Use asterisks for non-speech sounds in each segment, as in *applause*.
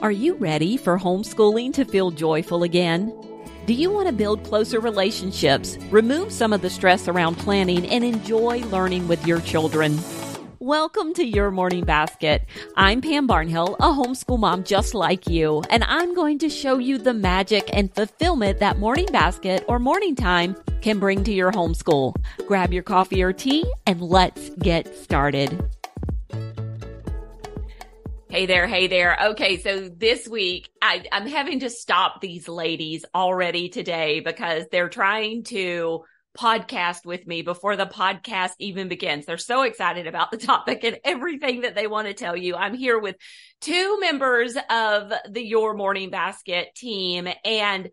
Are you ready for homeschooling to feel joyful again? Do you want to build closer relationships, remove some of the stress around planning, and enjoy learning with your children? Welcome to Your Morning Basket. I'm Pam Barnhill, a homeschool mom just like you, and I'm going to show you the magic and fulfillment that morning basket or morning time can bring to your homeschool. Grab your coffee or tea and let's get started. Hey there, hey there. Okay, so this week I, I'm having to stop these ladies already today because they're trying to podcast with me before the podcast even begins. They're so excited about the *laughs* topic and everything that they want to tell you. I'm here with two members of the Your Morning Basket team. And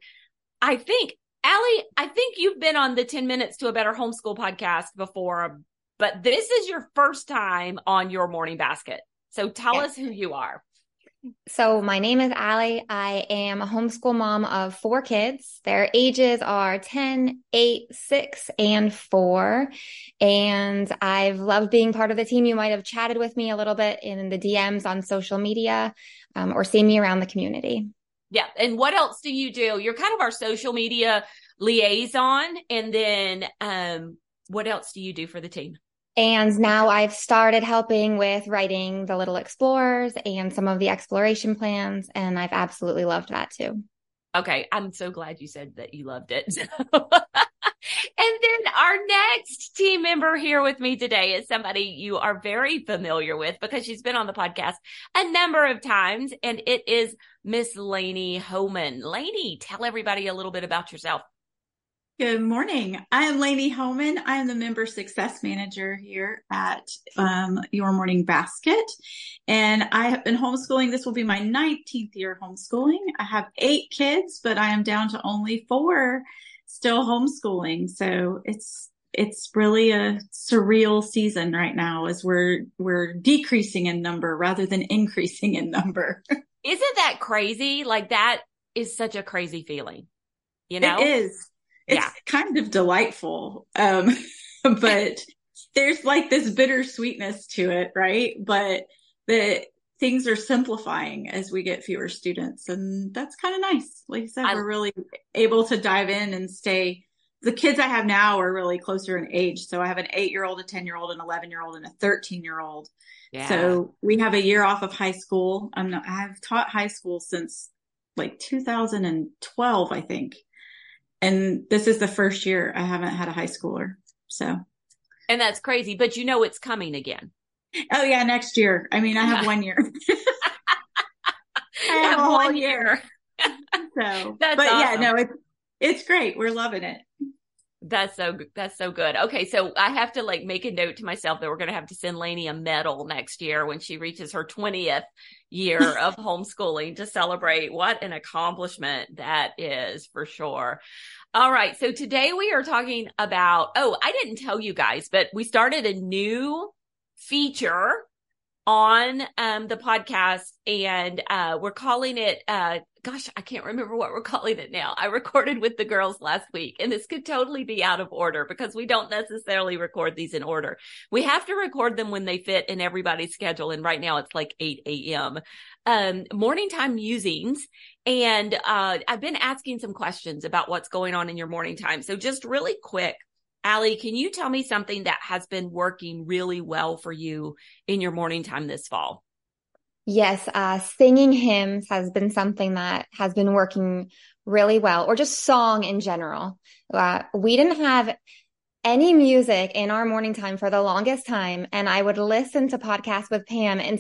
I think, Ali, I think you've been on the 10 Minutes to a Better Homeschool podcast before, but this is your first time on Your Morning Basket. So tell yes. us who you are. So, my name is Ali. I am a homeschool mom of four kids. Their ages are 10, 8, 6, and 4. And I've loved being part of the team. You might have chatted with me a little bit in the DMs on social media um, or seen me around the community. Yeah. And what else do you do? You're kind of our social media liaison. And then um, what else do you do for the team? And now I've started helping with writing the Little Explorers and some of the exploration plans. And I've absolutely loved that too. Okay. I'm so glad you said that you loved it. *laughs* and then our next team member here with me today is somebody you are very familiar with because she's been on the podcast a number of times. And it is Miss Laney Homan. Laney, tell everybody a little bit about yourself. Good morning. I am Laney Homan. I am the member success manager here at um, Your Morning Basket. And I have been homeschooling. This will be my 19th year homeschooling. I have eight kids, but I am down to only four still homeschooling. So it's it's really a surreal season right now as we're we're decreasing in number rather than increasing in number. *laughs* Isn't that crazy? Like that is such a crazy feeling. You know? It is it's yeah. kind of delightful. Um, *laughs* but there's like this bittersweetness to it, right? But the things are simplifying as we get fewer students. And that's kind of nice. Like I said, I, we're really able to dive in and stay. The kids I have now are really closer in age. So I have an eight year old, a 10 year old, an 11 year old, and a 13 year old. Yeah. So we have a year off of high school. I'm not, I've taught high school since like 2012, I think and this is the first year I haven't had a high schooler. So, and that's crazy, but you know it's coming again. Oh yeah, next year. I mean, I have one year. *laughs* I have, have one year. year. so, that's but awesome. yeah, no, it's it's great. We're loving it. That's so good. that's so good. Okay, so I have to like make a note to myself that we're going to have to send Laney a medal next year when she reaches her 20th year *laughs* of homeschooling to celebrate. What an accomplishment that is for sure. All right, so today we are talking about oh, I didn't tell you guys, but we started a new feature on um, the podcast and uh, we're calling it uh, gosh, I can't remember what we're calling it now. I recorded with the girls last week and this could totally be out of order because we don't necessarily record these in order. We have to record them when they fit in everybody's schedule. And right now it's like 8 a.m. Um, morning time musings. And, uh, I've been asking some questions about what's going on in your morning time. So just really quick, Ali, can you tell me something that has been working really well for you in your morning time this fall? Yes, uh, singing hymns has been something that has been working really well, or just song in general. Uh, we didn't have any music in our morning time for the longest time, and I would listen to podcasts with Pam, and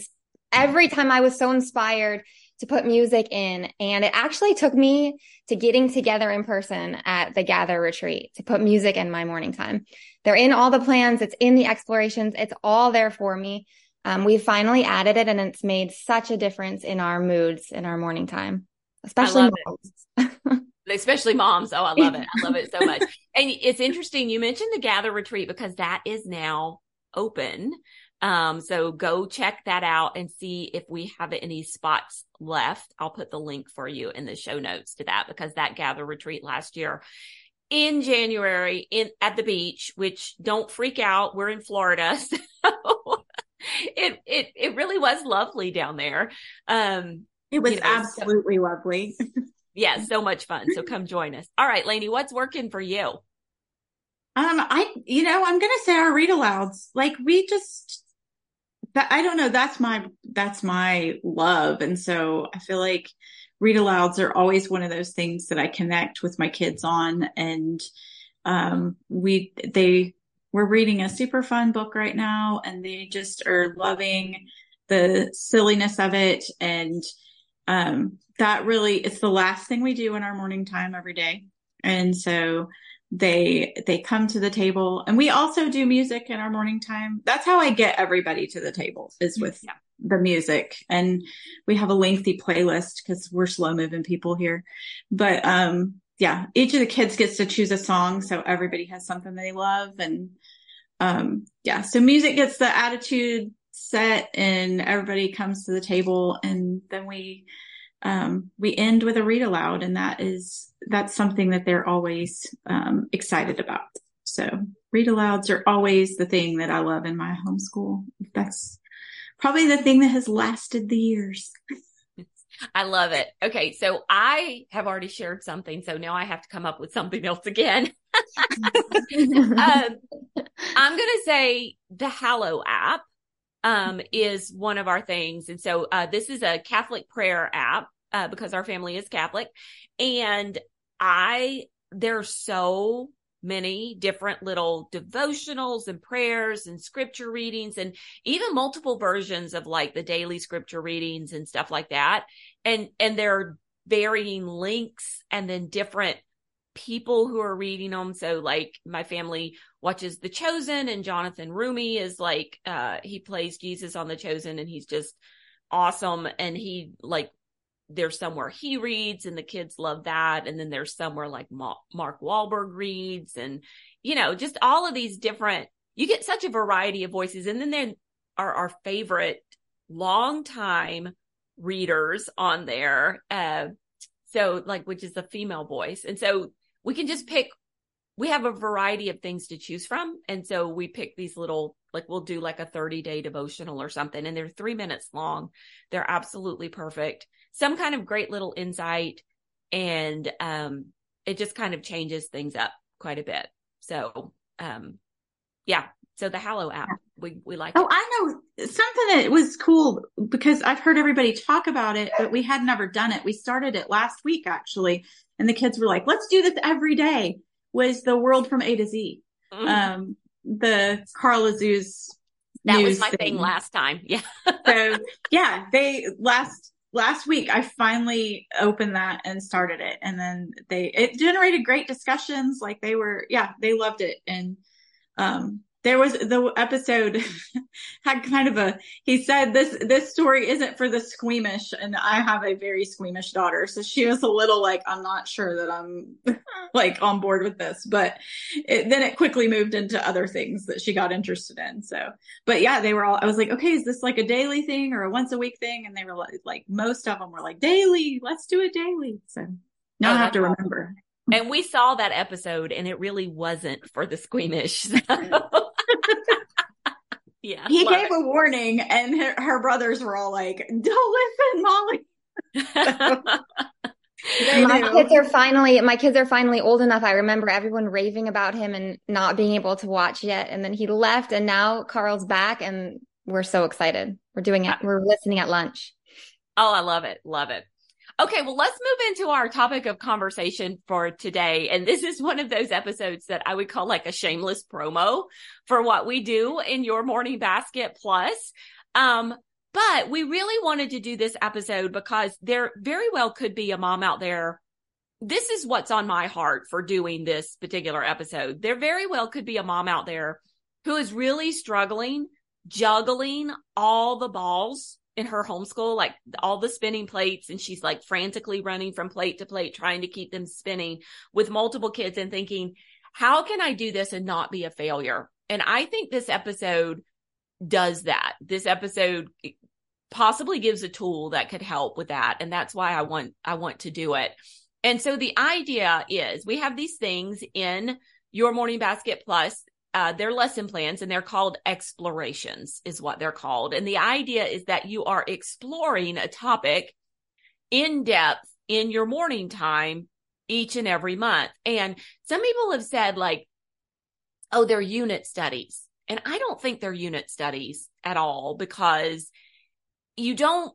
every time I was so inspired to put music in. And it actually took me to getting together in person at the Gather retreat to put music in my morning time. They're in all the plans, it's in the explorations, it's all there for me. Um, we finally added it and it's made such a difference in our moods in our morning time, especially moms. *laughs* especially moms. Oh, I love it. I love it so much. *laughs* and it's interesting. You mentioned the gather retreat because that is now open. Um, so go check that out and see if we have any spots left. I'll put the link for you in the show notes to that because that gather retreat last year in January in at the beach, which don't freak out. We're in Florida. *laughs* So *laughs* it it it really was lovely down there. Um, It was you know, absolutely so, lovely. *laughs* yeah, so much fun. So come join us. All right, Lainey, what's working for you? Um, I, you know, I'm going to say our read alouds. Like we just, that, I don't know. That's my, that's my love. And so I feel like read alouds are always one of those things that I connect with my kids on. And, um, we, they, we're reading a super fun book right now and they just are loving the silliness of it. And, um, that really, it's the last thing we do in our morning time every day. And so, they they come to the table and we also do music in our morning time that's how i get everybody to the table is with yeah. the music and we have a lengthy playlist because we're slow moving people here but um yeah each of the kids gets to choose a song so everybody has something they love and um yeah so music gets the attitude set and everybody comes to the table and then we um, we end with a read aloud and that is that's something that they're always um, excited about so read alouds are always the thing that i love in my homeschool that's probably the thing that has lasted the years *laughs* I love it. Okay, so I have already shared something, so now I have to come up with something else again. *laughs* *laughs* um, I'm going to say the Hallow app um, is one of our things, and so uh, this is a Catholic prayer app, uh, because our family is Catholic. And I, there are so many different little devotionals and prayers and scripture readings and even multiple versions of like the daily scripture readings and stuff like that. And, and there are varying links and then different people who are reading them. So like my family watches The Chosen and Jonathan Roumie is like, uh, he plays Jesus on The Chosen and he's just awesome. And he like there's somewhere he reads and the kids love that. And then there's somewhere like Mark Wahlberg reads and, you know, just all of these different, you get such a variety of voices. And then there are our favorite long time readers on there. Uh, so like, which is the female voice. And so we can just pick, we have a variety of things to choose from. And so we pick these little, like we'll do like a 30 day devotional or something and they're three minutes long. They're absolutely perfect some kind of great little insight and um, it just kind of changes things up quite a bit. So, um, yeah. So the Hallow app, we, we like. Oh, it. I know something that was cool because I've heard everybody talk about it, but we had never done it. We started it last week actually. And the kids were like, let's do this every day was the world from A to Z. Mm-hmm. Um, the Carl Azuz. That was my thing. thing last time. Yeah. so yeah, they last last week I finally opened that and started it and then they it generated great discussions like they were yeah they loved it and um there was the episode *laughs* had kind of a he said this this story isn't for the squeamish and i have a very squeamish daughter so she was a little like i'm not sure that i'm *laughs* like on board with this but it, then it quickly moved into other things that she got interested in so but yeah they were all i was like okay is this like a daily thing or a once a week thing? And they were like, like most of them were like daily let's do it daily so now oh, i have to remember. and we saw that episode and it really wasn't for the squeamish *laughs* so. Yeah. He gave it. a warning and her, her, brothers were all like, don't listen, Molly. *laughs* my knew. kids are finally my kids are finally old enough. I remember everyone raving about him and not being able to watch yet. And then he left and now Carl's back and we're so excited. We're doing it. Uh, we're listening at lunch. Oh, I love it. Love it. Okay, well, let's move into our topic of conversation for today. And this is one of those episodes that I would call like a shameless promo for what we do in your morning basket plus. Um, but we really wanted to do this episode because there very well could be a mom out there. This is what's on my heart for doing this particular episode. There very well could be a mom out there who is really struggling juggling all the balls in her homeschool, like all the spinning plates, and she's like frantically running from plate to plate, trying to keep them spinning with multiple kids and thinking, how can I do this and not be a failure? And I think this episode does that. This episode eh, possibly gives a tool that could help with that. And that's why I want, I want to do it. And so the idea is we have these things in your morning basket plus uh, they're lesson plans and they're called explorations is what they're called. And the idea is that you are exploring a topic in depth in your morning time each and every month. And some people have said like, oh, they're unit studies. And I don't think they're unit studies at all because you don't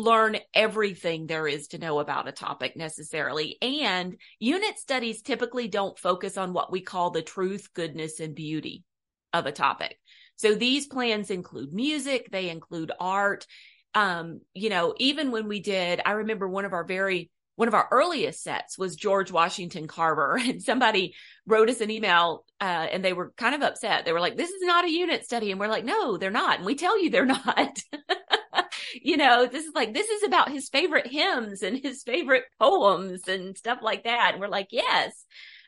learn everything there is to know about a topic necessarily. And unit studies typically don't focus on what we call the truth, goodness, and beauty of a topic. So these plans include music, they include art. Um, you know, even when we did, I remember one of our very one of our earliest sets was George Washington Carver, *laughs* and somebody wrote us an email, uh, and they were kind of upset. They were like, "This is not a unit study," and we're like, "No, they're not," and we tell you they're *laughs* not. You know, this is like this is about his favorite hymns and his favorite poems and stuff like that, and we're like, "Yes,"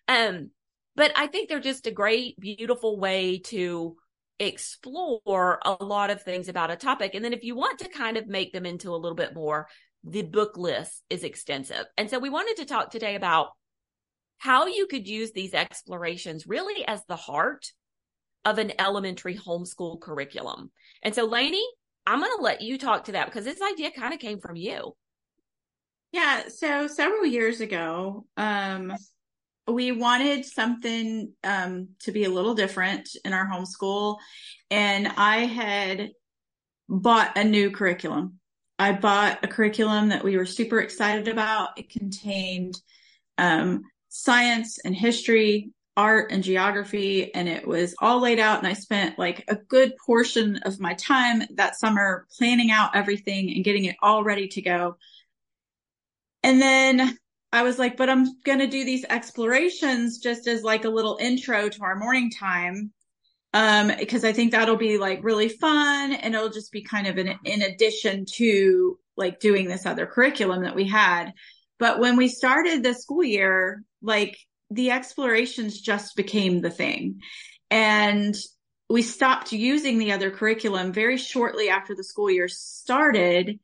um, but I think they're just a great, beautiful way to explore a lot of things about a topic. And then if you want to kind of make them into a little bit more the book list is extensive. And so we wanted to talk today about how you could use these explorations really as the heart of an elementary homeschool curriculum. And so, Laney, I'm going to let you talk to that because this idea kind of came from you. Yeah. So several years ago, um, we wanted something um, to be a little different in our homeschool. And I had bought a new curriculum. I bought a curriculum that we were super excited about. It contained um, science and history, art and geography, and it was all laid out. And I spent like a good portion of my time that summer planning out everything and getting it all ready to go. And then I was like, but I'm going to do these explorations just as like a little intro to our morning time um because i think that'll be like really fun and it'll just be kind of an in addition to like doing this other curriculum that we had but when we started the school year like the explorations just became the thing and we stopped using the other curriculum very shortly after the school year started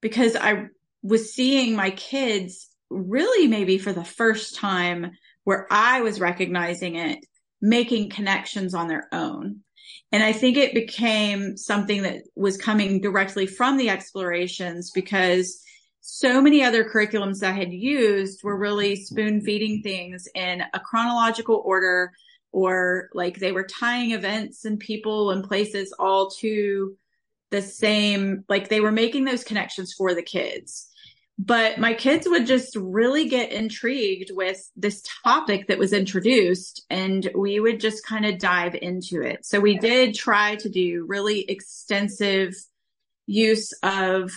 because i was seeing my kids really maybe for the first time where i was recognizing it making connections on their own. And I think it became something that was coming directly from the explorations because so many other curriculums I had used were really spoon feeding things in a chronological order or like they were tying events and people and places all to the same, like they were making those connections for the kids but my kids would just really get intrigued with this topic that was introduced and we would just kind of dive into it. So we did try to do really extensive use of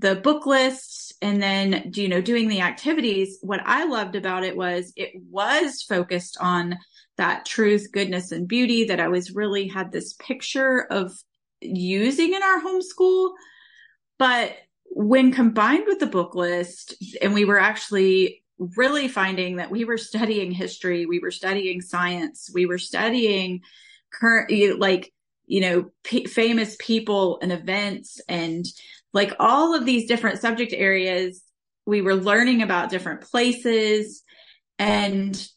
the book list and then you know doing the activities what i loved about it was it was focused on that truth goodness and beauty that i was really had this picture of using in our homeschool but when combined with the book list, and we were actually really finding that we were studying history, we were studying science, we were studying current, like, you know, p- famous people and events, and like all of these different subject areas. We were learning about different places, and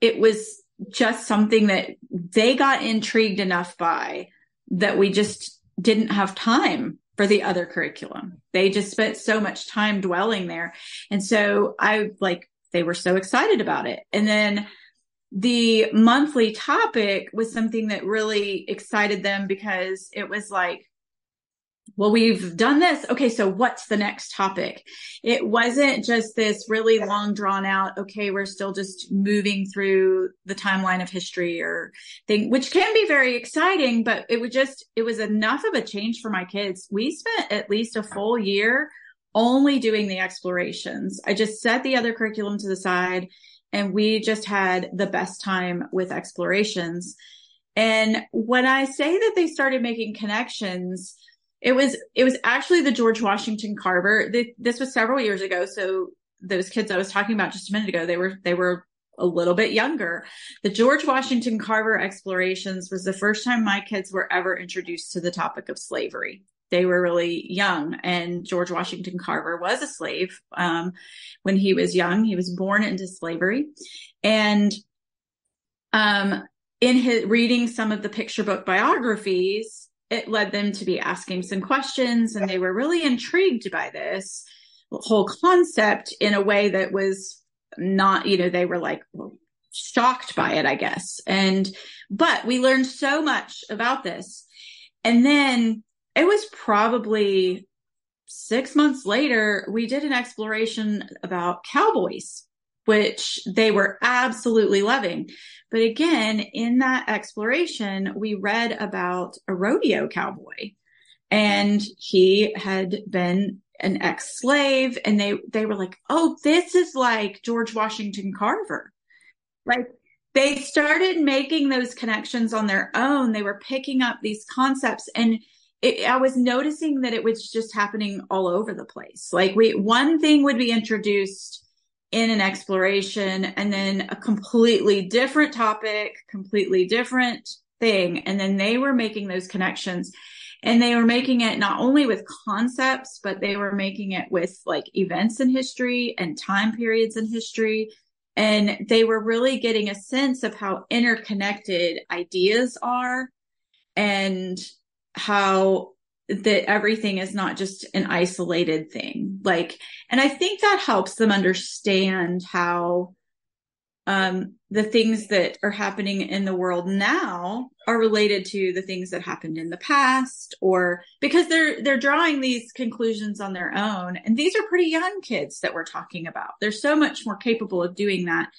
it was just something that they got intrigued enough by that we just didn't have time for the other curriculum. They just spent so much time dwelling there. And so I like, they were so excited about it. And then the monthly topic was something that really excited them because it was like, well, we've done this. Okay. So what's the next topic? It wasn't just this really long drawn out. Okay. We're still just moving through the timeline of history or thing, which can be very exciting, but it would just, it was enough of a change for my kids. We spent at least a full year only doing the explorations. I just set the other curriculum to the side and we just had the best time with explorations. And when I say that they started making connections, it was it was actually the George Washington Carver. The, this was several years ago, so those kids I was talking about just a minute ago, they were they were a little bit younger. The George Washington Carver explorations was the first time my kids were ever introduced to the topic of slavery. They were really young, and George Washington Carver was a slave um, when he was young. He was born into slavery, and um, in his reading some of the picture book biographies, it led them to be asking some questions and they were really intrigued by this whole concept in a way that was not, you know, they were like shocked by it, I guess. And, but we learned so much about this. And then it was probably six months later, we did an exploration about cowboys, which they were absolutely loving. But again, in that exploration, we read about a rodeo cowboy and he had been an ex-slave and they they were like oh this is like george washington carver. Like they started making those connections on their own. They were picking up these concepts and it, i was noticing that it was just happening all over the place. Like we one thing would be introduced in an exploration and then a completely different topic completely different thing. And then they were making those connections. And they were making it not only with concepts but they were making it with like events in history and time periods in history. And they were really getting a sense of how interconnected ideas are and how that everything is not just an isolated thing. Like and i think that helps them understand how um, the things that are happening in the world now are related to the things that happened in the past or because they're they're drawing these conclusions on their own. And these are pretty young kids that we're talking about. They're so much more capable of doing that.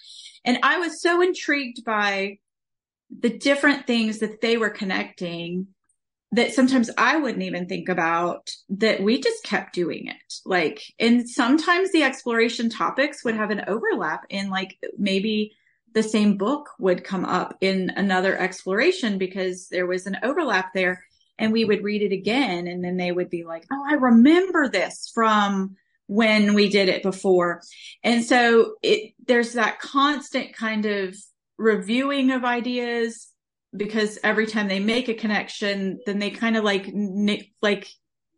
And i was so intrigued by the different things that they were connecting that sometimes I wouldn't even think about that we just kept doing it. Like, and sometimes the exploration topics would have an overlap in like maybe the same book would come up in another exploration because there was an overlap there and we would read it again and then they would be like, Oh, I remember this from when we did it before. And so it, there's that constant kind of reviewing of ideas because every time they make a connection, then they kind of like, like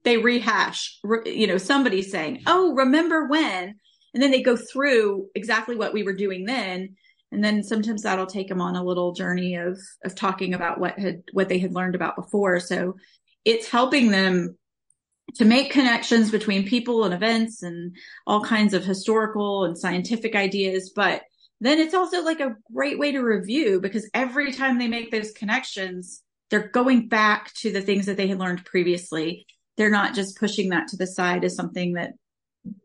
they rehash, you know, somebody saying, Oh, remember when? And then they go through exactly what we were doing then. And then sometimes that'll take them on a little journey of, of talking about what had, what they had learned about before. So it's helping them to make connections between people and events and all kinds of historical and scientific ideas. But then it's also like a great way to review because every time they make those connections, they're going back to the things that they had learned previously. They're not just pushing that to the side as something that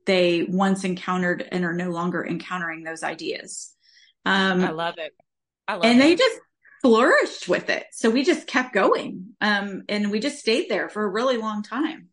they once encountered and are no longer encountering those ideas. Um, I love it. I love it. and it. they just flourished with it. So we just kept going. Um, and we just stayed there for a really long time.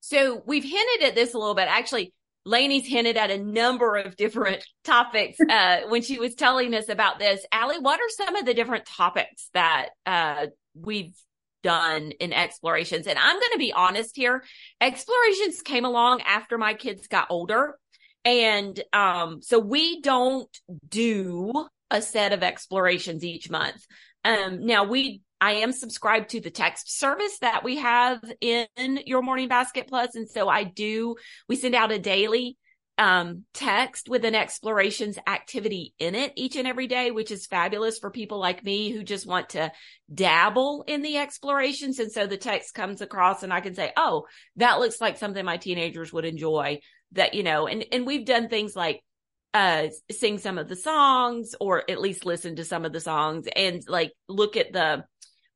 So we've hinted at this a little bit. Actually, Laney's hinted at a number of different *laughs* topics uh, when she was telling us about this. Ali, what are some of the different topics that uh, we've done in explorations? And I'm going to be honest here. Explorations came along after my kids got older. And um, so we don't do a set of explorations each month. Um, now we I am subscribed to the text service that we have in your morning basket plus. And so I do, we send out a daily um, text with an explorations activity in it each and every day, which is fabulous for people like me who just want to dabble in the explorations. And so the text comes across and I can say, Oh, that looks like something my teenagers would enjoy that, you know, and, and we've done things like uh sing some of the songs or at least listen to some of the songs and like look at the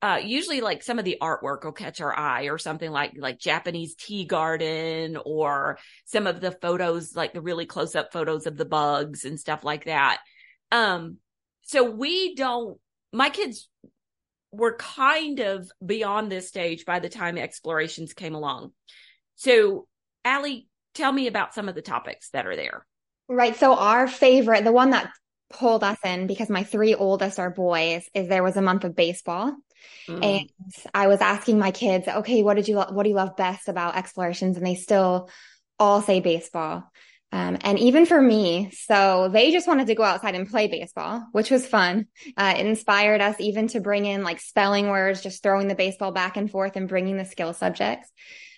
uh, usually like some of the artwork will catch our eye or something like like Japanese tea garden or some of the photos like the really close up photos of the bugs and stuff like that. Um so we don't my kids were kind of beyond this stage by the time explorations came along. So Ali, tell me about some of the topics that are there. Right. So our favorite, the one that pulled us in because my three oldest are boys is there was a month of baseball mm. and i was asking my kids okay what did you lo- what do you love best about explorations and they still all say baseball um, and even for me so they just wanted to go outside and play baseball which was fun uh, it inspired us even to bring in like spelling words just throwing the baseball back and forth and bringing the skill subjects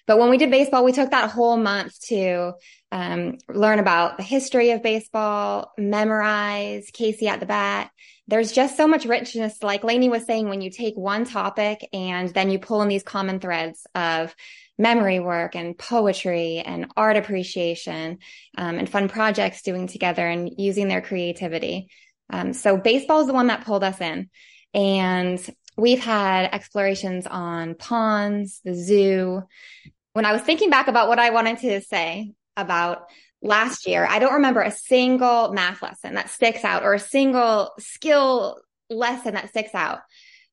But when we did baseball, we took that whole month to um, learn about the history of baseball, memorize Casey at the bat. There's just so much richness. Like Laney was saying, when you take one topic and then you pull in these common threads of memory work and poetry and art appreciation um, and fun projects doing together and using their creativity. Um, so baseball is the one that pulled us in. And we've had explorations on ponds, the zoo. When I was thinking back about what I wanted to say about last year, I don't remember a single math lesson that sticks out or a single skill lesson that sticks out.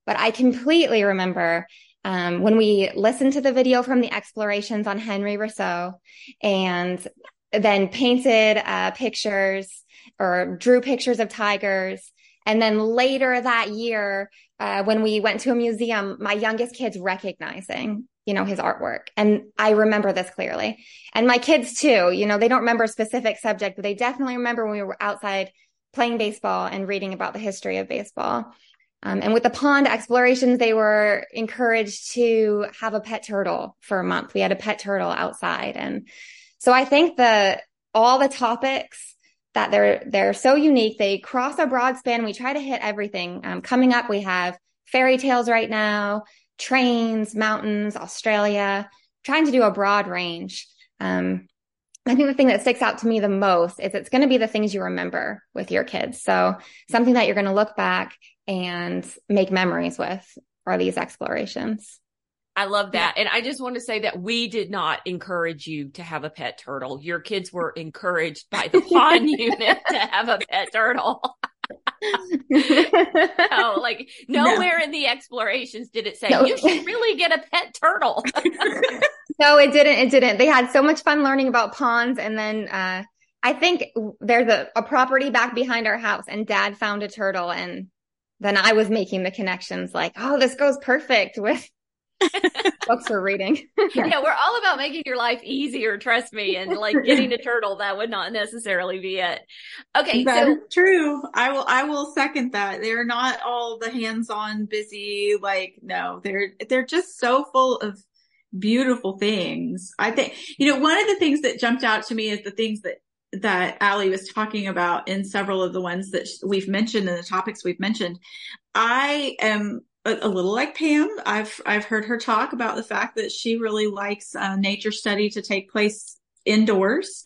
But I completely remember um, when we listened to the video from the explorations on Henry Rousseau and then painted uh, pictures or drew pictures of tigers. And then later that year, uh, when we went to a museum, my youngest kids recognizing, you know, his artwork. And I remember this clearly. And my kids too, you know, they don't remember a specific subject, but they definitely remember when we were outside playing baseball and reading about the history of baseball. Um, and with the pond explorations, they were encouraged to have a pet turtle for a month. We had a pet turtle outside. And so I think the, all the topics that they're, they're so unique. They cross a broad span. We try to hit everything. Um, coming up, we have fairy tales right now, trains, mountains, Australia, trying to do a broad range. Um, I think the thing that sticks out to me the most is it's going to be the things you remember with your kids. So something that you're going to look back and make memories with are these explorations. I love that. And I just want to say that we did not encourage you to have a pet turtle. Your kids were encouraged by the pond *laughs* unit to have a pet turtle. *laughs* no, like nowhere no. in the explorations did it say no. you should really get a pet turtle. *laughs* no, it didn't. It didn't. They had so much fun learning about ponds. And then, uh, I think there's a, a property back behind our house and dad found a turtle and then I was making the connections like, oh, this goes perfect with *laughs* books for reading. yeah, *laughs* we're all about making your life easier, trust me. And like *laughs* getting a turtle, that would not necessarily be it. Okay. That's so- true. I will I will second that. They're not all the hands-on busy, like, no, they're they're just so full of beautiful things. I think you know, one of the things that jumped out to me is the things that that Ali was talking about in several of the ones that we've mentioned and the topics we've mentioned. I am a, a, little like Pam. I've I've heard her talk about the fact that she really likes uh, nature study to take place indoors.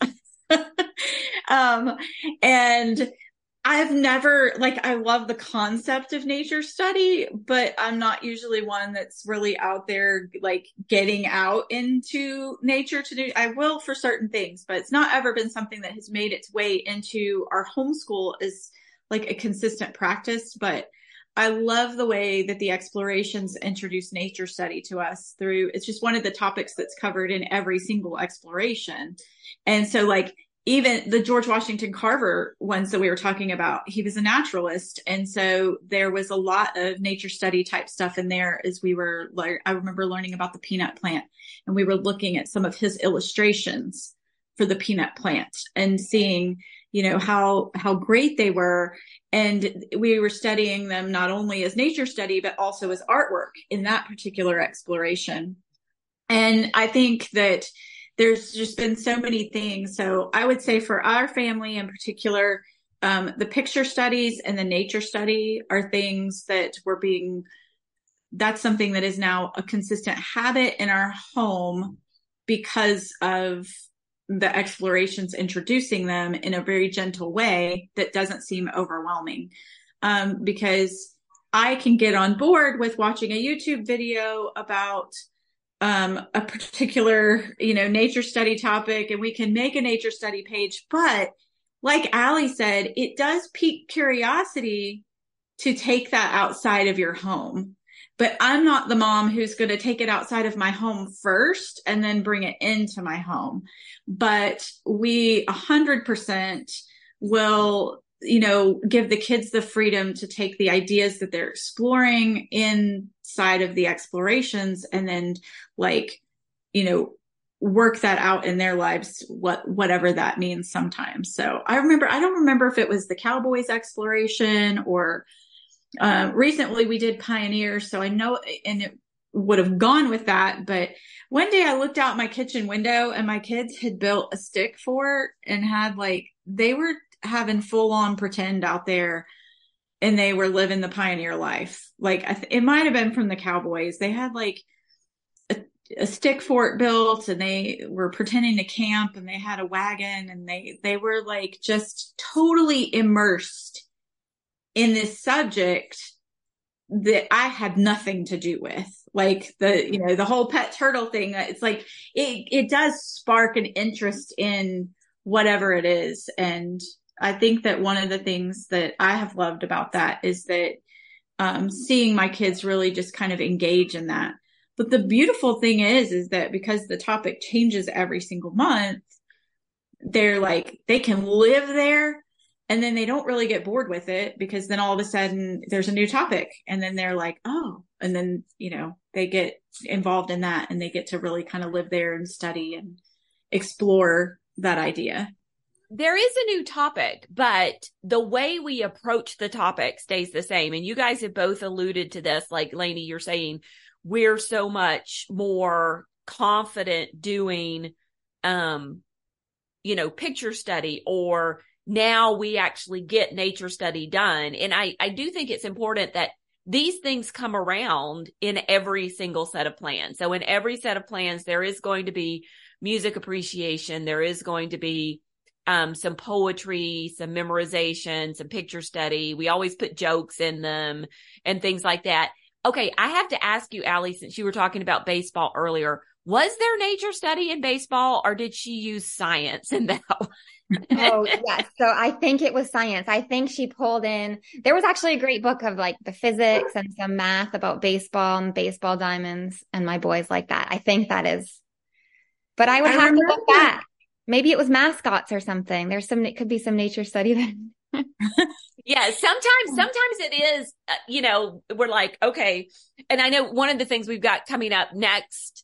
*laughs* um, and I've never like I love the concept of nature study, but I'm not usually one that's really out there like getting out into nature to do. I will for certain things, but it's not ever been something that has made its way into our homeschool as like a consistent practice. But I love the way that the explorations introduce nature study to us through it's just one of the topics that's covered in every single exploration. And so like even the George Washington Carver ones that we were talking about, he was a naturalist. And so there was a lot of nature study type stuff in there as we were, like I remember learning about the peanut plant and we were looking at some of his illustrations for the peanut plant and seeing, you know, how, how great they were. And we were studying them not only as nature study, but also as artwork in that particular exploration. And I think that there's just been so many things. So I would say for our family in particular, um, the picture studies and the nature study are things that were being, that's something that is now a consistent habit in our home because of the explorations introducing them in a very gentle way that doesn't seem overwhelming. Um, because I can get on board with watching a YouTube video about um, a particular, you know, nature study topic and we can make a nature study page. But like Ali said, it does pique curiosity to take that outside of your home. But I'm not the mom who's going to take it outside of my home first and then bring it into my home. But we hundred percent will you know, give the kids the freedom to take the ideas that they're exploring inside of the explorations and then like, you know, work that out in their lives, what, whatever that means sometimes. So I remember, I don't remember if it was the Cowboys exploration or, uh, recently we did Pioneer. So I know, and it would have gone with that, but one day I looked out my kitchen window and my kids had built a stick fort and had like, they were having full on pretend out there and they were living the pioneer life. Like th- it might have been from the cowboys. They had like a, a, stick fort built and they were pretending to camp and they had a wagon and they, they were like just totally immersed in this subject that I had nothing to do with. Like the, you know, the whole pet turtle thing. It's like, it, it does spark an interest in whatever it is. And I think that one of the things that I have loved about that is that um, seeing my kids really just kind of engage in that. But the beautiful thing is, is that because the topic changes every single month, they're like, they can live there and then they don't really get bored with it because then all of a sudden there's a new topic and then they're like, oh, and then, you know, they get involved in that and they get to really kind of live there and study and explore that idea there is a new topic, but the way we approach the topic stays the same. And you guys have both alluded to this, like Laney, you're saying we're so much more confident doing, um, you know, picture study or now we actually get nature study done. And I, I do think it's important that these things come around in every single set of plans. So in every set of plans, there is going to be music appreciation. There is going to be um, some poetry, some memorization, some picture study. We always put jokes in them and things like that. Okay. I have to ask you, Ali, since you were talking about baseball earlier, was there nature study in baseball or did she use science in that *laughs* oh yes so i think it was science i think she pulled in there was actually a great book of like the physics and some math about baseball and baseball diamonds and my boys like that i think that is but i would I have to look back Maybe it was mascots or something. There's some, it could be some nature study then. *laughs* yeah, sometimes, sometimes it is, uh, you know, we're like, okay. And I know one of the things we've got coming up next,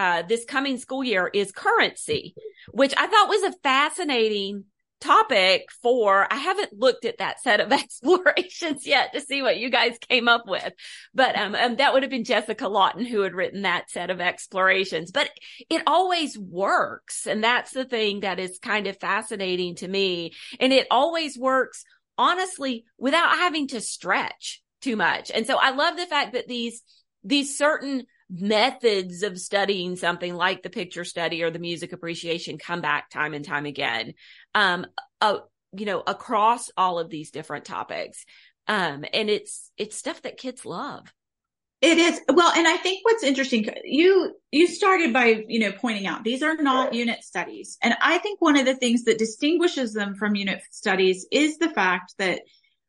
uh, this coming school year is currency, which I thought was a fascinating topic for, I haven't looked at that set of *laughs* explorations yet to see what you guys came up with, but, um, um, that would have been Jessica Lawton who had written that set of explorations, but it always works. And that's the thing that is kind of fascinating to me. And it always works honestly without having to stretch too much. And so I love the fact that these, these certain methods of studying something like the picture study or the music appreciation come back time and time again. Um uh, you know across all of these different topics. Um and it's it's stuff that kids love. It is. Well and i think what's interesting you you started by you know pointing out these are not unit studies. And i think one of the things that distinguishes them from unit studies is the fact that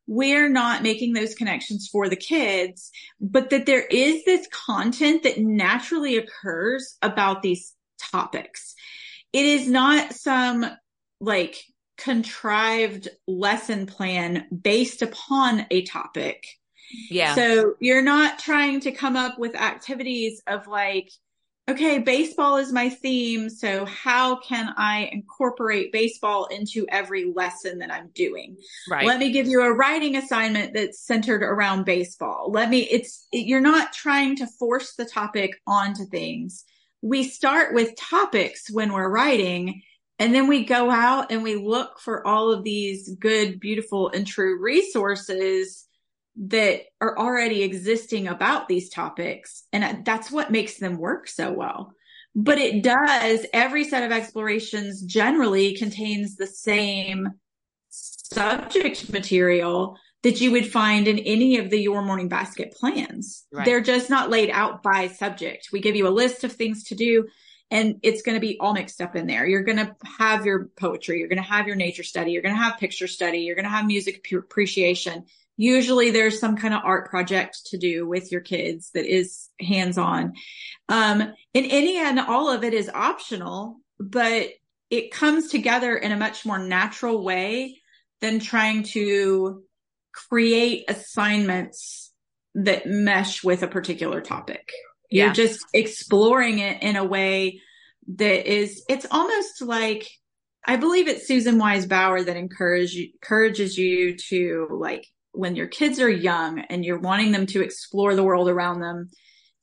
we're not making those connections for the kids, but that there is this content that naturally occurs about these topics. It is not some like contrived lesson plan based upon a topic. Yeah. So you're not trying to come up with activities of like, okay, baseball is my theme. So how can I incorporate baseball into every lesson that I'm doing? Right. Let me give you a writing assignment that's centered around baseball. Let me, it's, it, you're not trying to force the topic onto things. We start with topics when we're writing and then we go out and we look for all of these good, beautiful and true resources that are already existing about these topics. And that's what makes them work so well. But it does, every set of explorations generally contains the same subject material that you would find in any of the Your Morning Basket plans. Right. They're just not laid out by subject. We give you a list of things to do and it's going to be all mixed up in there. You're going to have your poetry, you're going to have your nature study, you're going to have picture study, you're going to have music appreciation, Usually there's some kind of art project to do with your kids that is hands on. Um, and any and all of it is optional, but it comes together in a much more natural way than trying to create assignments that mesh with a particular topic. You're just exploring it in a way that is, it's almost like, I believe it's Susan Wise Bauer that encourage, encourages you to like when your kids are young and you're wanting them to explore the world around them,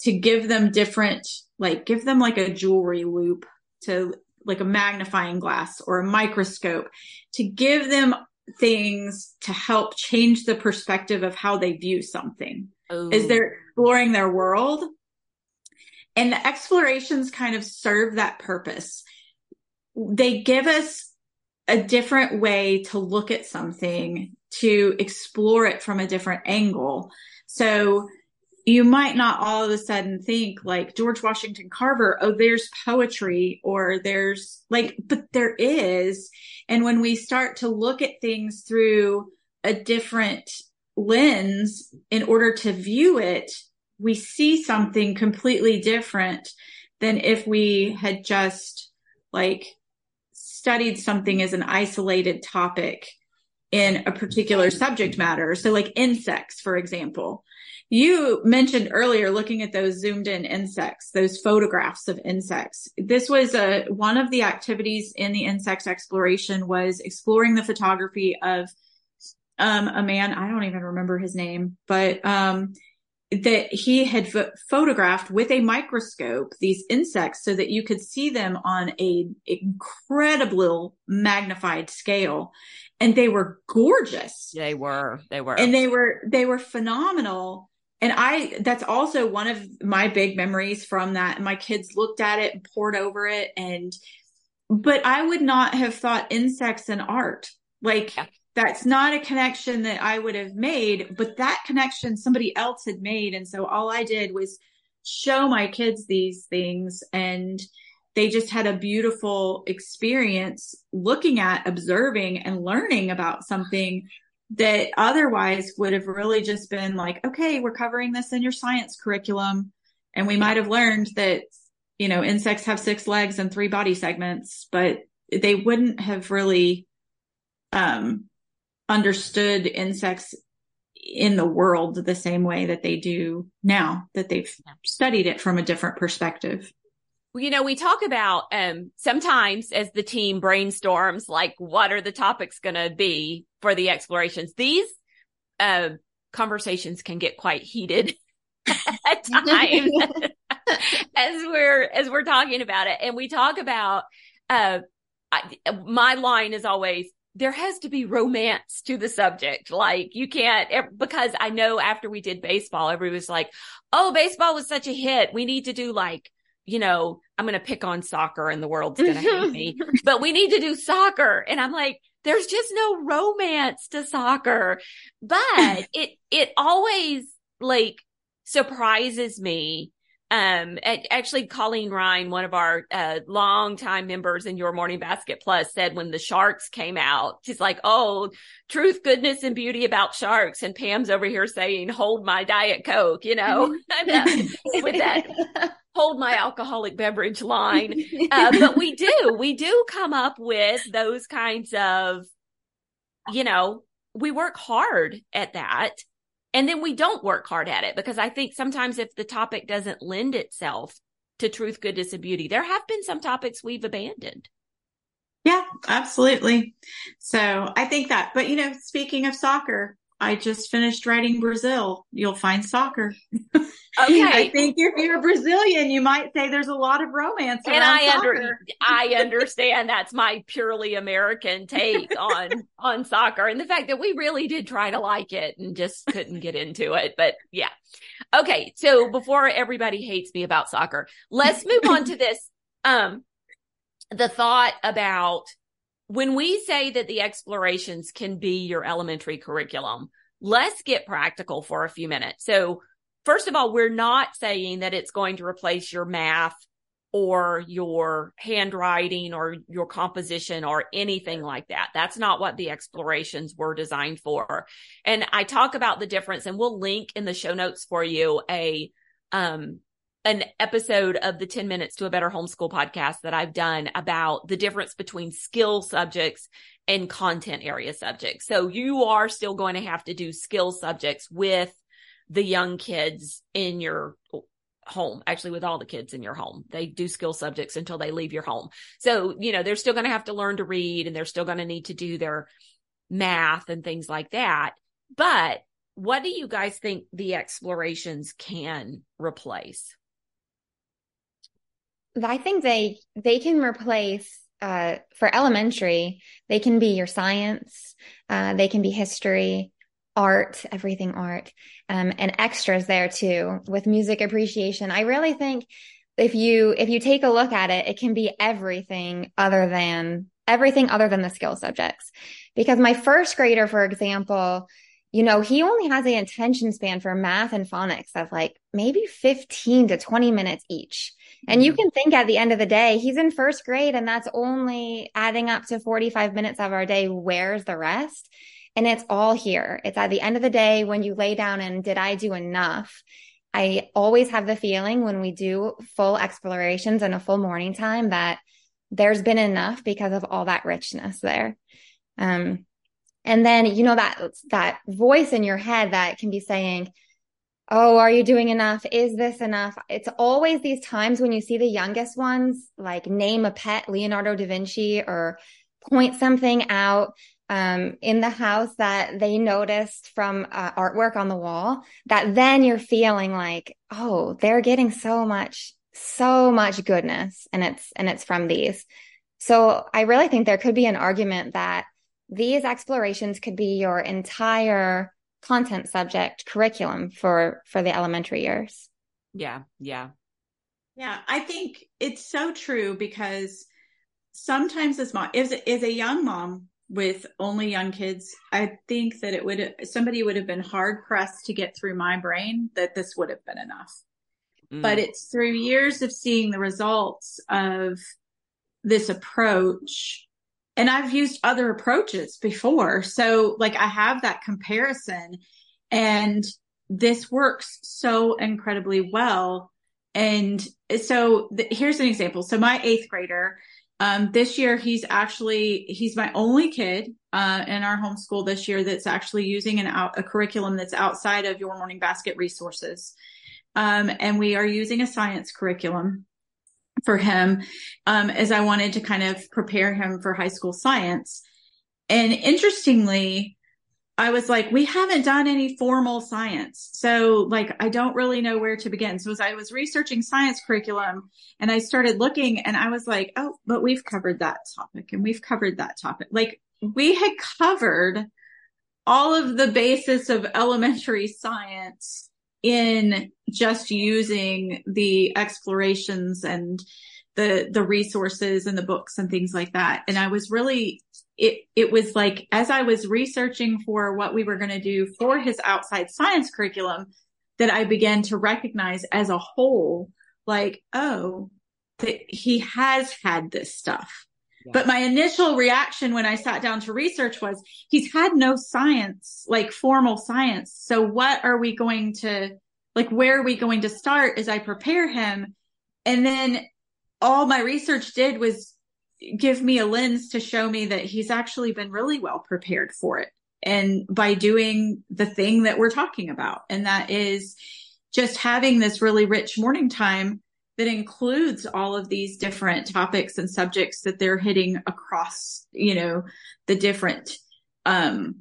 to give them different like give them like a jewelry loupe to like a magnifying glass or a microscope to give them things to help change the perspective of how they view something. Ooh. is they're oh. exploring their world. And the explorations kind of serve that purpose. They give us a different way to look at something to explore it from a different angle so you might not all of a sudden think like George Washington Carver, oh, there's poetry or there's like, but there is. And when we start to look at things through a different lens in order to view it, we see something completely different than if we had just like studied something as an isolated topic in a particular subject matter. So like insects, for example you mentioned earlier looking at those zoomed in insects, those photographs of insects. This was a, one of the activities in the insects exploration was exploring the photography of um, a man, I don't even remember his name, but um, that he had photographed with a microscope these insects so that you could see them on a incredible magnified scale and they were gorgeous they were they were and they were they were phenomenal and I, that's also one of my big memories from that. My kids looked at it and pored over it. And, but I would not have thought insects and art. Like, yeah. that's not a connection that I would have made, but that connection somebody else had made. And so all I did was show my kids these things and they just had a beautiful experience looking at, observing and learning about something that otherwise would have really just been like, okay, we're covering this in your science curriculum. And we might have learned that, you know, insects have six legs and three body segments, but they wouldn't have really, um, understood insects in the world the same way that they do now that they've studied it from a different perspective you know, we talk about um sometimes as the team brainstorms, like what are the topics going to be for the explorations. These uh, conversations can get quite heated *laughs* at *laughs* times *laughs* as we're as we're talking about it, and we talk about. Uh, I, my line is always there has to be romance to the subject. Like you can't, because I know after we did baseball, everybody was like, Oh, baseball was such a hit. We need to do like you know, I'm going to pick on soccer and the world's going to hate me, *laughs* but we need to do soccer. And I'm like, there's just no romance to soccer, but *laughs* it, it always like surprises me. Um, actually Colleen Ryan, one of our, uh, longtime members in Your Morning Basket Plus said when the sharks came out, she's like, Oh, truth, goodness and beauty about sharks. And Pam's over here saying, hold my diet Coke, you know, *laughs* *laughs* with that hold my alcoholic beverage line. Uh, but we do, we do come up with those kinds of, you know, we work hard at that. And then we don't work hard at it because I think sometimes if the topic doesn't lend itself to truth, goodness, and beauty, there have been some topics we've abandoned. Yeah, absolutely. So I think that, but you know, speaking of soccer, I just finished writing Brazil. You'll find soccer. *laughs* Okay. I think if you're Brazilian, you might say there's a lot of romance. And I under, I *laughs* understand that's my purely American take on on soccer and the fact that we really did try to like it and just couldn't get into it. But yeah. Okay. So before everybody hates me about soccer, let's move on to this. Um, the thought about when we say that the explorations can be your elementary curriculum, let's get practical for a few minutes. So first of all, we're not saying that it's going to replace your math or your handwriting or your composition or anything like that. That's not what the explorations were designed for. And I talk about the difference and we'll link in the show notes for you a, um, an episode of the 10 minutes to a better homeschool podcast that I've done about the difference between skill subjects and content area subjects. So you are still going to have to do skill subjects with the young kids in your home, actually with all the kids in your home. They do skill subjects until they leave your home. So, you know, they're still going to have to learn to read and they're still going to need to do their math and things like that. But what do you guys think the explorations can replace? I think they they can replace uh, for elementary. They can be your science. Uh, they can be history, art, everything art, um, and extras there too with music appreciation. I really think if you if you take a look at it, it can be everything other than everything other than the skill subjects. Because my first grader, for example, you know, he only has the attention span for math and phonics of like maybe 15 to 20 minutes each. And you mm-hmm. can think at the end of the day, he's in first grade and that's only adding up to 45 minutes of our day. Where's the rest? And it's all here. It's at the end of the day when you lay down and did I do enough? I always have the feeling when we do full explorations and a full morning time that there's been enough because of all that richness there. Um, and then, you know, that, that voice in your head that can be saying, Oh, are you doing enough? Is this enough? It's always these times when you see the youngest ones, like name a pet Leonardo da Vinci or point something out um, in the house that they noticed from uh, artwork on the wall that then you're feeling like, oh, they're getting so much, so much goodness. And it's, and it's from these. So I really think there could be an argument that these explorations could be your entire content subject curriculum for for the elementary years. Yeah yeah. Yeah i think it's so true because sometimes as mom as, is a young mom with only young kids i think that it would somebody would have been hard pressed to get through my brain that this would have been enough. Mm. but it's through years of seeing the results of this approach and I've used other approaches before. So like I have that comparison and this works so incredibly well. And so th- here's an example. So my eighth grader, um, this year he's actually, he's my only kid, uh, in our homeschool this year that's actually using an out, a curriculum that's outside of your morning basket resources. Um, and we are using a science curriculum for him um, as I wanted to kind of prepare him for high school science. And interestingly, I was like, we haven't done any formal science. So like, I don't really know where to begin. So as I was researching science curriculum and I started looking and I was like, oh, but we've covered that topic and we've covered that topic. Like we had covered all of the basis of elementary science in just using the explorations and the the resources and the books and things like that. And i was really it it was like as i was researching for what we were going to do for his outside science curriculum that i began to recognize as a whole like oh that he has had this stuff but my initial reaction when I sat down to research was he's had no science, like formal science. So what are we going to, like, where are we going to start as I prepare him? And then all my research did was give me a lens to show me that he's actually been really well prepared for it. And by doing the thing that we're talking about, and that is just having this really rich morning time that includes all of these different topics and subjects that they're hitting across, you know, the different, um,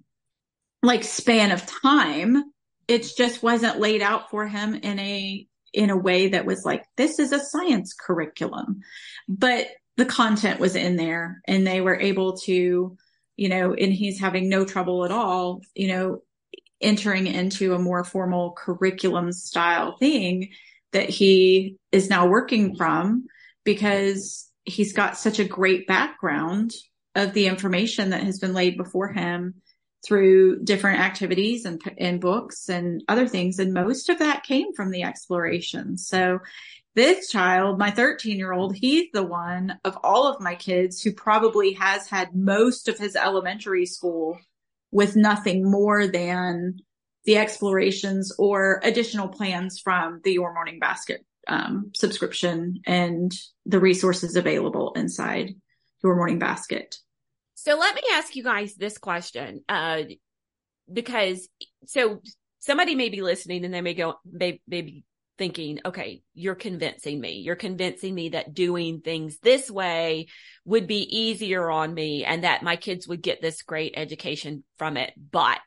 like span of time. It just wasn't laid out for him in a, in a way that was like, this is a science curriculum, but the content was in there and they were able to, you know, and he's having no trouble at all, you know, entering into a more formal curriculum style thing that he is now working from because he's got such a great background of the information that has been laid before him through different activities and, and books and other things. And most of that came from the exploration. So this child, my 13 year old, he's the one of all of my kids who probably has had most of his elementary school with nothing more than the explorations or additional plans from the Your Morning Basket um, subscription and the resources available inside Your Morning Basket. So let me ask you guys this question, uh, because so somebody may be listening and they may go, they may be thinking, okay, you're convincing me. You're convincing me that doing things this way would be easier on me and that my kids would get this great education from it. But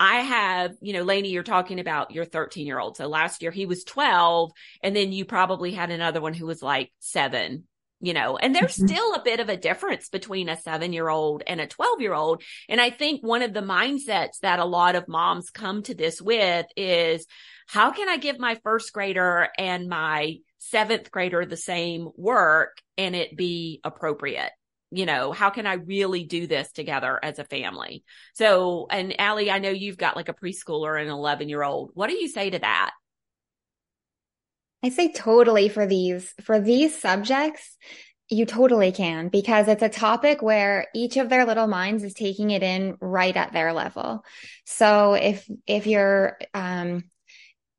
I have, you know, Laney, you're talking about your 13 year old. So last year he was 12 and then you probably had another one who was like seven, you know, and there's mm-hmm. still a bit of a difference between a seven year old and a 12 year old. And I think one of the mindsets that a lot of moms come to this with is how can I give my first grader and my seventh grader the same work and it be appropriate? You know, how can I really do this together as a family? So, and Ali, I know you've got like a preschooler and an 11 year old. What do you say to that? I say totally for these, for these subjects, you totally can because it's a topic where each of their little minds is taking it in right at their level. So if, if you're, um,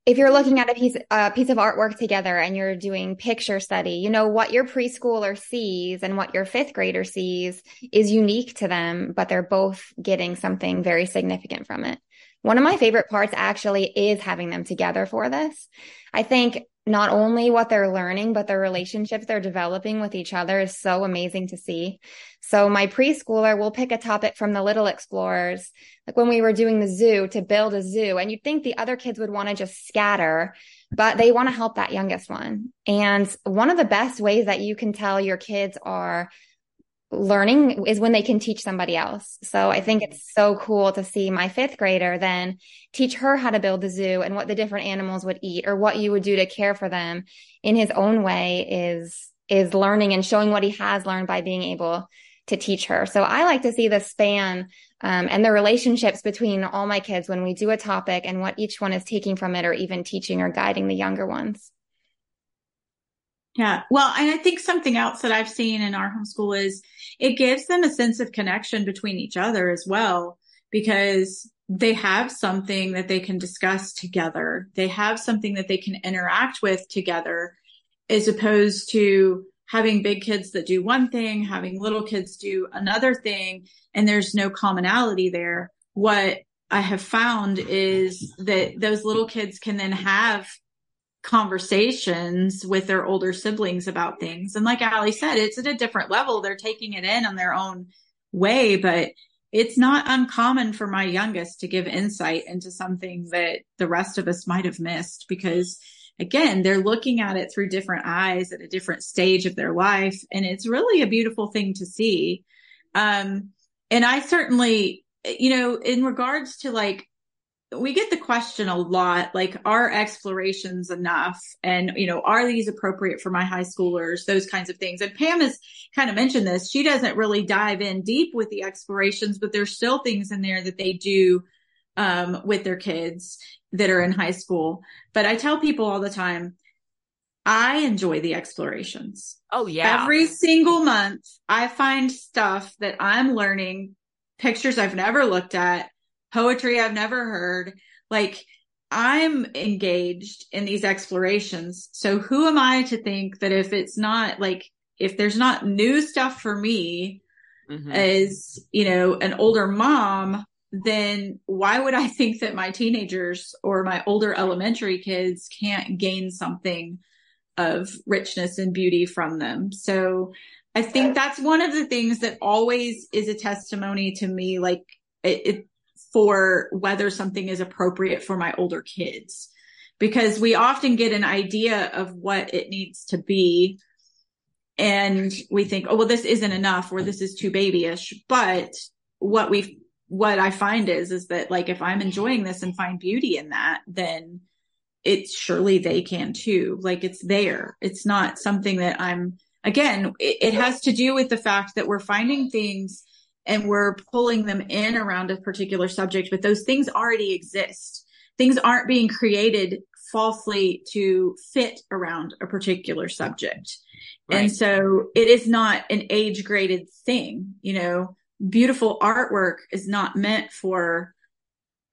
if you're looking at a piece a piece of artwork together and you're doing picture study you know what your preschooler sees and what your fifth grader sees is unique to them but they're both getting something very significant from it. One of my favorite parts actually is having them together for this. I think not only what they're learning, but the relationships they're developing with each other is so amazing to see. So my preschooler will pick a topic from the Little Explorers, like when we were doing the zoo to build a zoo. And you'd think the other kids would want to just scatter, but they want to help that youngest one. And one of the best ways that you can tell your kids are learning is when they can teach somebody else. So I think it's so cool to see my fifth grader then teach her how to build the zoo and what the different animals would eat or what you would do to care for them in his own way is, is learning and showing what he has learned by being able to teach her. So I like to see the span um, and the relationships between all my kids when we do a topic and what each one is taking from it or even teaching or guiding the younger ones. Yeah. Well, and I think something else that I've seen in our homeschool is it gives them a sense of connection between each other as well, because they have something that they can discuss together. They have something that they can interact with together as opposed to having big kids that do one thing, having little kids do another thing, and there's no commonality there. What I have found is that those little kids can then have conversations with their older siblings about things. And like Ali said, it's at a different level. They're taking it in on their own way, but it's not uncommon for my youngest to give insight into something that the rest of us might have missed because again, they're looking at it through different eyes at a different stage of their life. And it's really a beautiful thing to see. Um, and I certainly, you know, in regards to like we get the question a lot like are explorations enough? And you know are these appropriate for my high schoolers? Those kinds of things. And pam has kind of mentioned this. She doesn't really dive in deep with the explorations but there's still things in there that they do um, with their kids that are in high school. But i tell people all the time i enjoy the explorations. Oh yeah. Every single month i find stuff that i'm learning pictures i've never looked at poetry I've never heard. Like I'm engaged in these explorations. So who am I to think that if it's not like, if there's not new stuff for me mm-hmm. as, you know, an older mom, then why would I *laughs* think that my teenagers or my older elementary kids can't gain something of richness and beauty from them? So I think that's one of the things that always is a testimony to me. Like it, it for whether something is appropriate for my older kids. Because we often get an idea of what it needs to be and we think oh well this isn't enough or this is too babyish. But what we what i find is is that like if i'm enjoying this and find beauty in that then it's surely they can too. Like it's there. It's not something that i'm again it, it has to do with the fact that we're finding things and we're pulling them in around a particular subject, but those things already exist. Things aren't being created falsely to fit around a particular subject. Right. And so it is not an age graded thing. You know, beautiful artwork is not meant for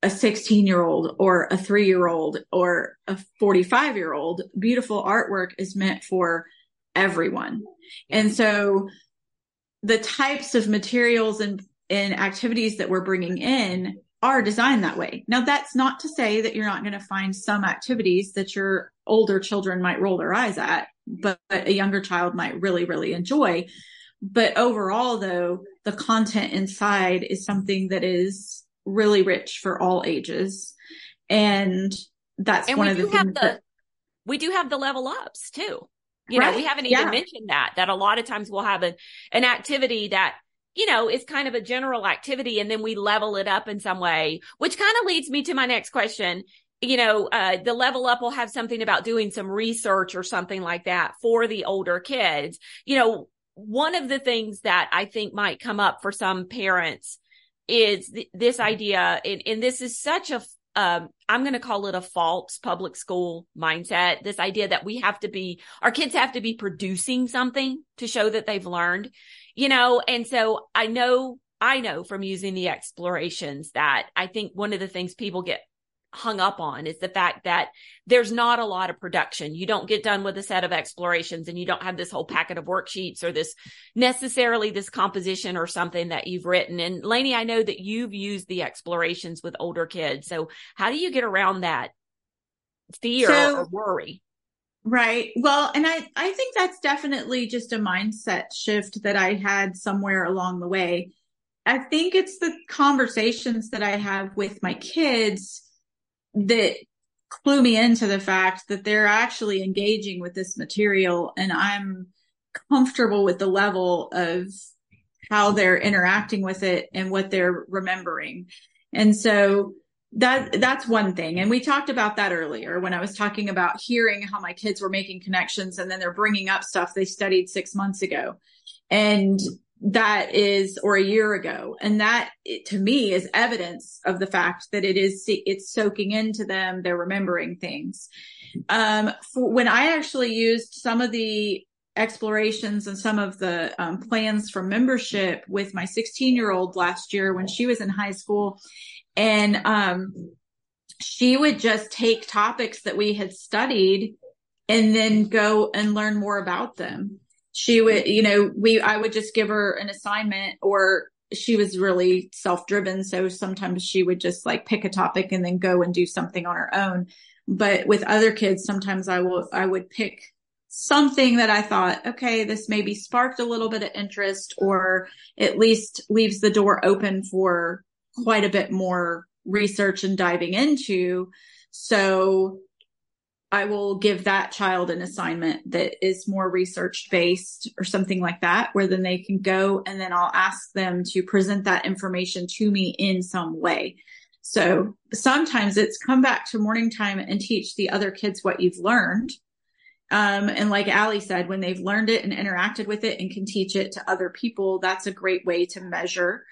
a 16 year old or a three year old or a 45 year old. Beautiful artwork is meant for everyone. And so the types of materials and, and activities that we're bringing in are designed that way. Now, that's not to say that you're not going to find some activities that your older children might roll their eyes at, but a younger child might really, really enjoy. But overall, though, the content inside is something that is really rich for all ages. And that's and one of the things the that, we do have the level ups too. You Right, know, we haven't even yeah. mentioned that that a lot of times we'll have a, an activity that you know is kind of a general activity and then we level it up in some way, which kind of leads me to my next question. You know, uh, the level up will have something about doing some research or something like that for the older kids. You know, one of the things that I think might come up for some parents is th- this idea, and, and this is such a, um, I'm going to call it a false public school mindset. This idea that we have to be, our kids have to be producing something to show that they've learned, you know, and so I know, I know from using the explorations that I think one of the things people get hung up on is the fact that there's not a lot of production. You don't get done with a set of explorations and you don't have this whole packet of worksheets or this necessarily this composition or something that you've written. And Laney, I know that you've used the explorations with older kids. So how do you get around that fear So- or worry? Right. Well, and I, I think that's definitely just a mindset shift that I had somewhere along the way. I think it's the conversations that I have with my kids that clue me into the fact that they're actually engaging with this material and I'm comfortable with the level of how they're interacting with it and what they're remembering. And so that that's one thing and we talked about that earlier when i was talking about hearing how my kids were making connections and then they're bringing up stuff they studied 6 months ago and that is or a year ago. And that it, to me is evidence of the fact that it is it's soaking into them. They're remembering things. Um for when i actually used some of the explorations and some of the um, plans for membership with my 16 year old last year when she was in high school and um she would just take topics that we had studied and then go and learn more about them she would you know we i would just give her an assignment or she was really self-driven so sometimes she would just like pick a topic and then go and do something on her own but with other kids sometimes i will i would pick something that i thought okay this maybe sparked a little bit of interest or at least leaves the door open for quite a bit more research and diving into. So I will give that child an assignment that is more research based or something like that, where then they can go and then I'll ask them to present that information to me in some way. So sometimes it's come back to morning time and teach the other kids what you've learned. Um, and like Ali said, when they've learned it and interacted with it and can teach it to other people, that's a great way to measure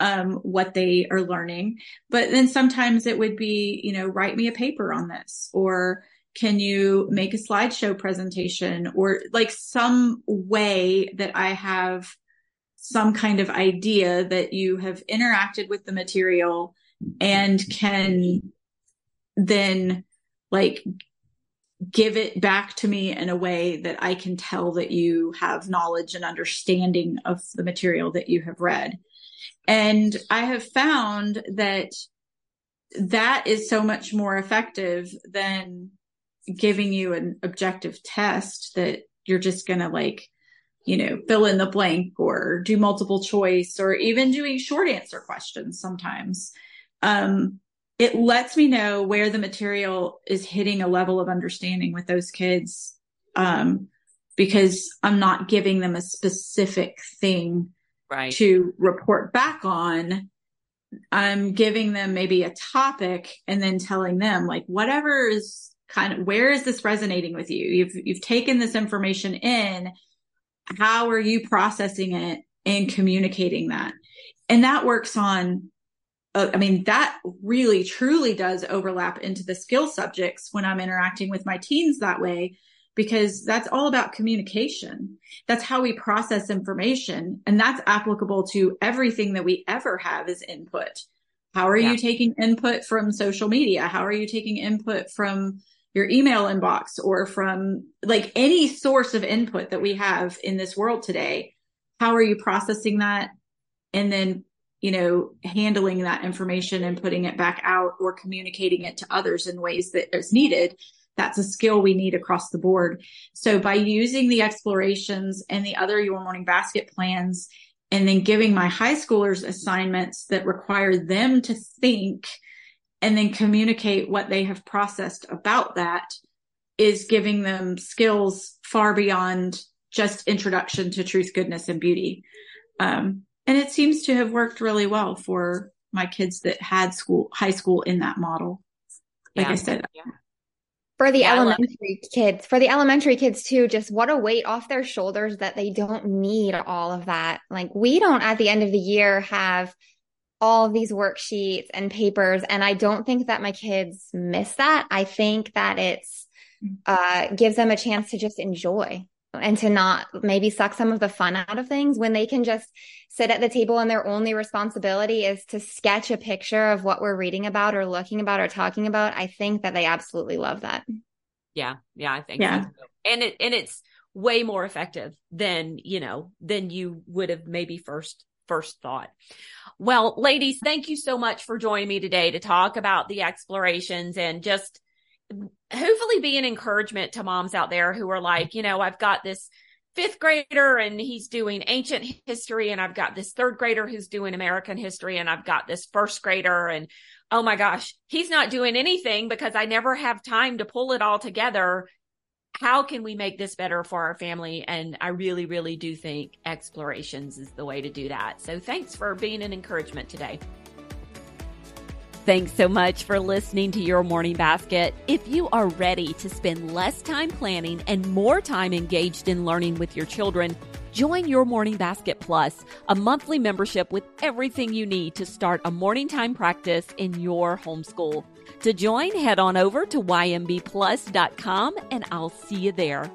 um, what they are learning. But then sometimes it would be, you know, write me a paper on this or can you make a slideshow presentation or like some way that I have some kind of idea that you have interacted with the material and can then like give it back to me in a way that I can tell that you have knowledge and understanding of the material that you have read. And I have found that that is so much more effective than giving you an objective test that you're just going to like, you know, fill in the blank or do multiple choice or even doing short answer questions sometimes. Um, it lets me know where the material is hitting a level of understanding with those kids. Um, because I'm not giving them a specific thing Right. to report back on. I'm giving them maybe a topic and then telling them like whatever is kind of where is this resonating with you? You've you've taken this information in. How are you processing it and communicating that? And that works on uh, I mean that really truly does overlap into the skill subjects when I'm interacting with my teens that way because that's all about communication. That's how we process information. And that's applicable to everything that we ever have as input. How are Yeah. you taking input from social media? How are you taking input from your email inbox or from like any source of input that we have in this world today? How are you processing that? And then, you know, handling that information and putting it back out or communicating it to others in ways that is needed that's a skill we need across the board. So by using the explorations and the other Your Morning Basket plans and then giving my high schoolers assignments that require them to think and then communicate what they have processed about that is giving them skills far beyond just introduction to truth, goodness, and beauty. Um, and it seems to have worked really well for my kids that had school, high school in that model. Like yeah. I said, yeah. For the yeah, elementary kids, for the elementary kids too, just what a weight off their shoulders that they don't need all of that. Like we don't at the end of the year have all these worksheets and papers. And I don't think that my kids miss that. I think that it's, uh, gives them a chance to just enjoy and to not maybe suck some of the fun out of things when they can just sit at the table and their only responsibility is to sketch a picture of what we're reading about or looking about or talking about. I think that they absolutely love that. Yeah. Yeah. I think yeah. So. And it, and it's way more effective than, you know, than you would have maybe first, first thought. Well, ladies, thank you so much for joining me today to talk about the explorations and just hopefully be an encouragement to moms out there who are like, you know, I've got this fifth grader and he's doing ancient history and I've got this third grader who's doing American history and I've got this first grader and oh my gosh, he's not doing anything because I never have time to pull it all together. How can we make this better for our family? And I really, really do think explorations is the way to do that. So thanks for being an encouragement today. Thanks so much for listening to Your Morning Basket. If you are ready to spend less time planning and more time engaged in learning with your children, join Your Morning Basket Plus, a monthly membership with everything you need to start a morning time practice in your homeschool. To join, head on over to ymbplus.com and I'll see you there.